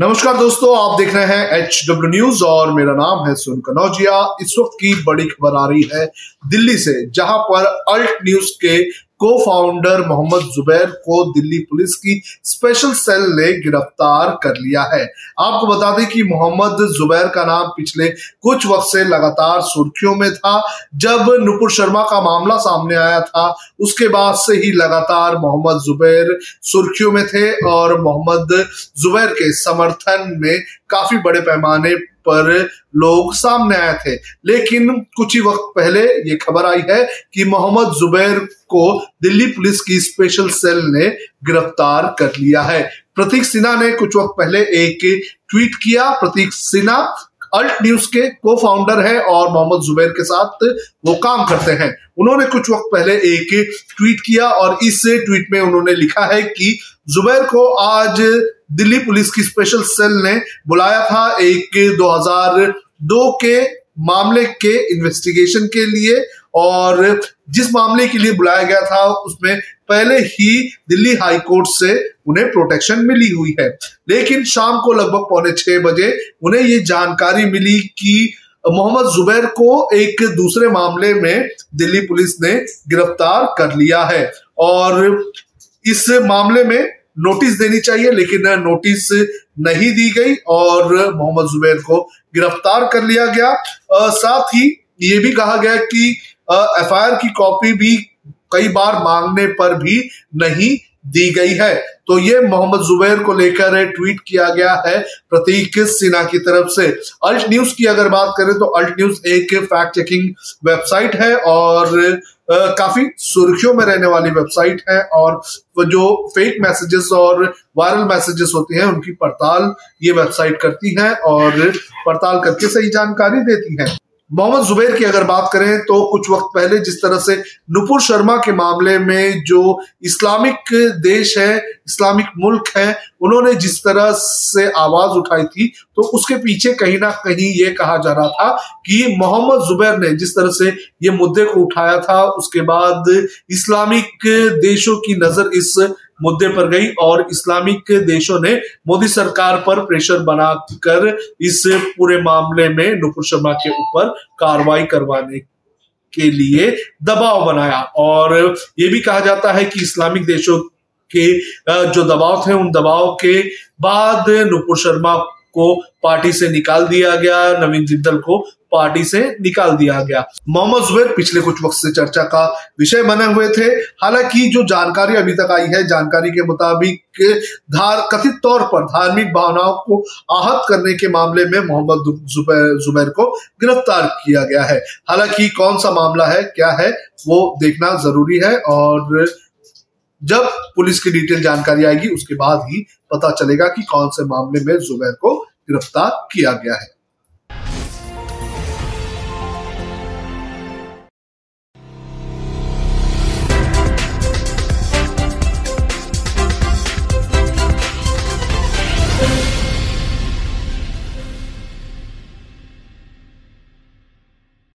नमस्कार दोस्तों, आप देख रहे हैं एच डब्ल्यू न्यूज़ और मेरा नाम है सुन कनौजिया। इस वक्त की बड़ी खबर आ रही है दिल्ली से, जहाँ पर अल्ट न्यूज़ के को फाउंडर मोहम्मद जुबैर को दिल्ली पुलिस की स्पेशल सेल ने गिरफ़्तार कर लिया है। आपको बता दें कि मोहम्मद जुबैर का नाम पिछले कुछ वक्त से लगातार सुर्खियों में था। जब नुपुर शर्मा का मामला सामने आया था, उसके बाद से ही लगातार मोहम्मद जुबैर सुर्खियों में थे और मोहम्मद जुबैर के समर्थन में काफ़ी बड़े पैमाने पर लोग सामने आए थे। लेकिन कुछ ही वक्त पहले ये खबर आई है कि मोहम्मद जुबैर को दिल्ली पुलिस की स्पेशल सेल ने गिरफ़्तार कर लिया है। प्रतीक सिन्हा ने कुछ वक्त पहले एक ट्वीट किया। प्रतीक सिन्हा अल्ट न्यूज़ के को फाउंडर है और मोहम्मद जुबैर के साथ वो काम करते हैं। उन्होंने कुछ वक्त पहले एक ट्वीट किया और इस ट्वीट में उन्होंने लिखा है कि जुबैर को आज दिल्ली पुलिस की स्पेशल सेल ने बुलाया था एक 2002 के मामले के इन्वेस्टिगेशन के लिए। और जिस मामले के लिए बुलाया गया था, उसमें पहले ही दिल्ली हाई कोर्ट से उन्हें प्रोटेक्शन मिली हुई है। लेकिन शाम को लगभग पौने छह बजे उन्हें ये जानकारी मिली कि मोहम्मद जुबैर को एक दूसरे मामले में दिल्ली पुलिस ने गिरफ़्तार कर लिया है। और इस मामले में नोटिस देनी चाहिए, लेकिन नोटिस नहीं दी गई और मोहम्मद जुबैर को गिरफ़्तार कर लिया गया। साथ ही ये भी कहा गया कि एफ़ आई की कॉपी भी कई बार मांगने पर भी नहीं दी गई है। तो ये मोहम्मद जुबैर को लेकर ट्वीट किया गया है प्रतीक सिन्हा की तरफ़ से। अल्ट न्यूज़ की अगर बात करें तो अल्ट न्यूज़ एक फैक्ट चेकिंग वेबसाइट है और काफ़ी सुर्खियों में रहने वाली वेबसाइट है और जो फेक मैसेजेस और वायरल मैसेजेस होते हैं, उनकी पड़ताल ये वेबसाइट करती है और पड़ताल करके सही जानकारी देती है। मोहम्मद जुबैर की अगर बात करें तो कुछ वक्त पहले जिस तरह से नुपुर शर्मा के मामले में जो इस्लामिक देश है, इस्लामिक मुल्क है, उन्होंने जिस तरह से आवाज़ उठाई थी तो उसके पीछे कहीं ना कहीं ये कहा जा रहा था कि मोहम्मद जुबैर ने जिस तरह से ये मुद्दे को उठाया था, उसके बाद इस्लामिक देशों की नज़र इस मुद्दे पर गई और इस्लामिक देशों ने मोदी सरकार पर प्रेशर बनाकर इस पूरे मामले में नुपुर शर्मा के ऊपर कार्रवाई करवाने के लिए दबाव बनाया। और ये भी कहा जाता है कि इस्लामिक देशों के जो दबाव थे, उन दबाव के बाद नुपुर शर्मा को पार्टी से निकाल दिया गया, नवीन जिंदल को पार्टी से निकाल दिया गया। मोहम्मद जुबैर पिछले कुछ वक्त से चर्चा का विषय बने हुए थे। हालाँकि जो जानकारी अभी तक आई है, जानकारी के मुताबिक धार, कथित तौर पर धार्मिक भावनाओं को आहत करने के मामले में मोहम्मद जुबैर जुबैर को गिरफ़्तार किया गया है। हालाँकि कौन सा मामला है, क्या है, वो देखना ज़रूरी है और जब पुलिस की डिटेल जानकारी आएगी, उसके बाद ही पता चलेगा कि कौन से मामले में जुबैर को गिरफ़्तार किया गया है।